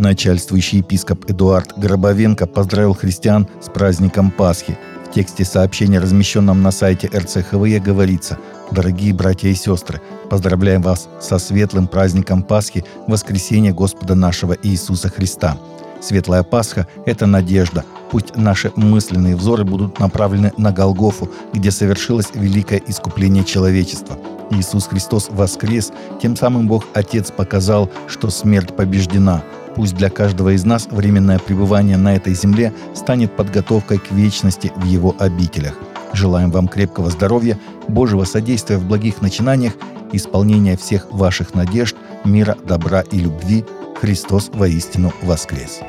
Начальствующий епископ Эдуард Гробовенко поздравил христиан с праздником Пасхи. В тексте сообщения, размещенном на сайте РЦХВЕ, говорится «Дорогие братья и сестры, поздравляем вас со светлым праздником Пасхи, воскресения Господа нашего Иисуса Христа. Светлая Пасха – это надежда. Пусть наши мысленные взоры будут направлены на Голгофу, где совершилось великое искупление человечества. Иисус Христос воскрес, тем самым Бог Отец показал, что смерть побеждена – Пусть для каждого из нас временное пребывание на этой земле станет подготовкой к вечности в Его обителях. Желаем вам крепкого здоровья, Божьего содействия в благих начинаниях, исполнения всех ваших надежд, мира, добра и любви. Христос воистину воскрес!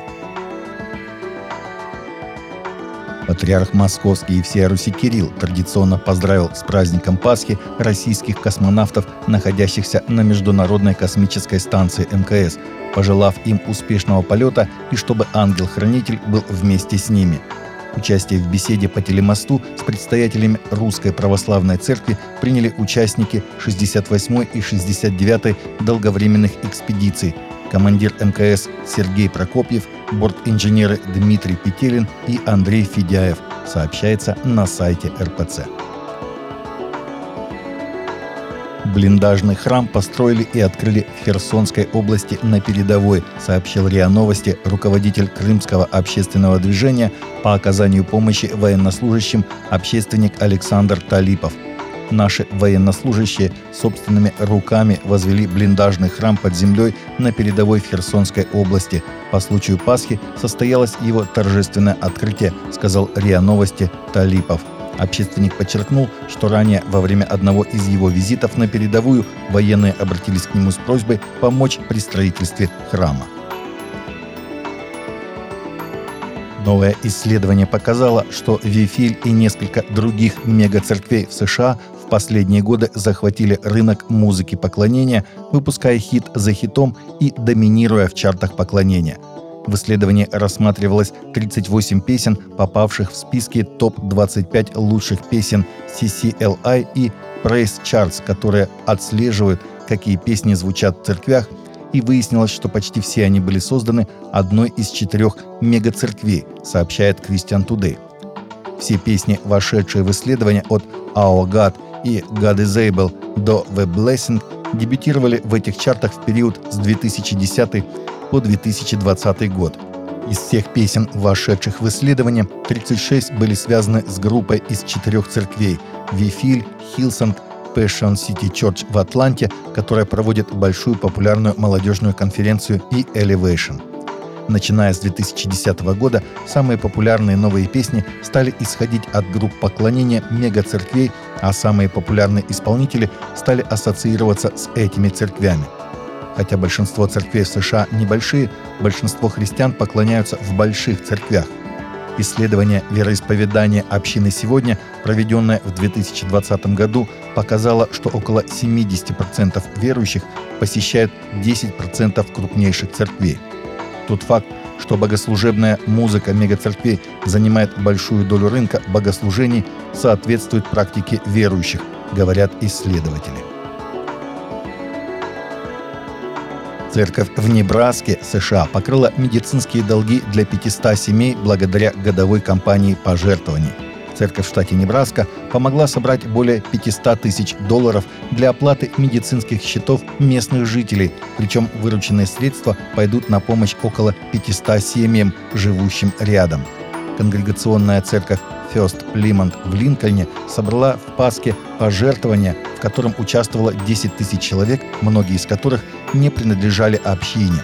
Патриарх Московский и всея Руси Кирилл традиционно поздравил с праздником Пасхи российских космонавтов, находящихся на Международной космической станции МКС, пожелав им успешного полета и чтобы ангел-хранитель был вместе с ними. Участие в беседе по телемосту с предстоятелями Русской Православной Церкви приняли участники 68-й и 69-й долговременных экспедиций, командир МКС Сергей Прокопьев, бортинженеры Дмитрий Петелин и Андрей Федяев, сообщается на сайте РПЦ. Блиндажный храм построили и открыли в Херсонской области на передовой, сообщил РИА Новости руководитель Крымского общественного движения по оказанию помощи военнослужащим общественник Александр Талипов. Наши военнослужащие собственными руками возвели блиндажный храм под землей на передовой Херсонской области. По случаю Пасхи состоялось его торжественное открытие, сказал РИА Новости Талипов. Общественник подчеркнул, что ранее во время одного из его визитов на передовую военные обратились к нему с просьбой помочь при строительстве храма. Новое исследование показало, что Вифиль и несколько других мегацерквей в США в последние годы захватили рынок музыки поклонения, выпуская хит за хитом и доминируя в чартах поклонения – в исследовании рассматривалось 38 песен, попавших в списки топ-25 лучших песен CCLI и Praise Charts, которые отслеживают, какие песни звучат в церквях, и выяснилось, что почти все они были созданы одной из четырех мегацерквей, сообщает Christian Today. Все песни, вошедшие в исследование от Our God и God is Able до The Blessing, дебютировали в этих чартах в период с 2010 по 2020 год. Из всех песен, вошедших в исследование, 36 были связаны с группой из четырех церквей – Вифиль, Hillsong, Passion City Church в Атланте, которая проводит большую популярную молодежную конференцию и Elevation. Начиная с 2010 года, самые популярные новые песни стали исходить от групп поклонения мега-церквей, а самые популярные исполнители стали ассоциироваться с этими церквями – Хотя большинство церквей в США небольшие, большинство христиан поклоняются в больших церквях. Исследование вероисповедания общины сегодня, проведенное в 2020 году, показало, что около 70% верующих посещают 10% крупнейших церквей. Тот факт, что богослужебная музыка мегацерквей занимает большую долю рынка богослужений, соответствует практике верующих, говорят исследователи. Церковь в Небраске, США, покрыла медицинские долги для 500 семей благодаря годовой кампании пожертвований. Церковь в штате Небраска помогла собрать более 500 тысяч долларов для оплаты медицинских счетов местных жителей, причем вырученные средства пойдут на помощь около 500 семьям, живущим рядом. Конгрегационная церковь First Plymouth в Линкольне собрала в Паске пожертвования, котором участвовало 10 тысяч человек, многие из которых не принадлежали общине.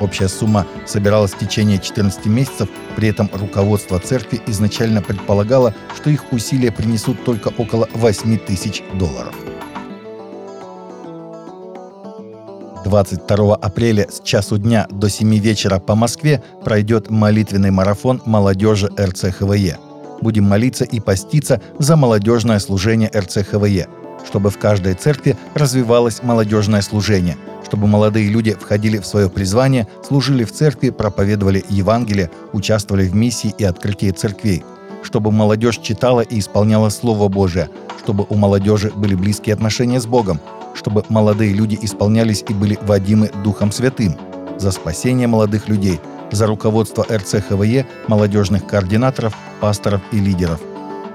Общая сумма собиралась в течение 14 месяцев, при этом руководство церкви изначально предполагало, что их усилия принесут только около 8 тысяч долларов. 22 апреля с часу дня до 7 вечера по Москве пройдет молитвенный марафон молодежи РЦХВЕ. Будем молиться и поститься за молодежное служение РЦХВЕ, чтобы в каждой церкви развивалось молодежное служение, чтобы молодые люди входили в свое призвание, служили в церкви, проповедовали Евангелие, участвовали в миссии и открытии церквей, чтобы молодежь читала и исполняла Слово Божие, чтобы у молодежи были близкие отношения с Богом, чтобы молодые люди исполнялись и были водимы Духом Святым – за спасение молодых людей, за руководство РЦХВЕ, молодежных координаторов, пасторов и лидеров.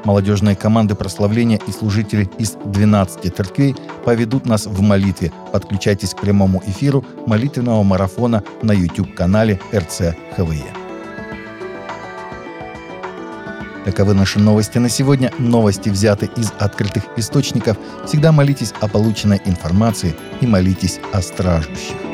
Молодежные команды прославления и служители из 12 церквей поведут нас в молитве. Подключайтесь к прямому эфиру молитвенного марафона на YouTube-канале РЦХВЕ. Таковы наши новости на сегодня. Новости взяты из открытых источников. Всегда молитесь о полученной информации и молитесь о страждущих.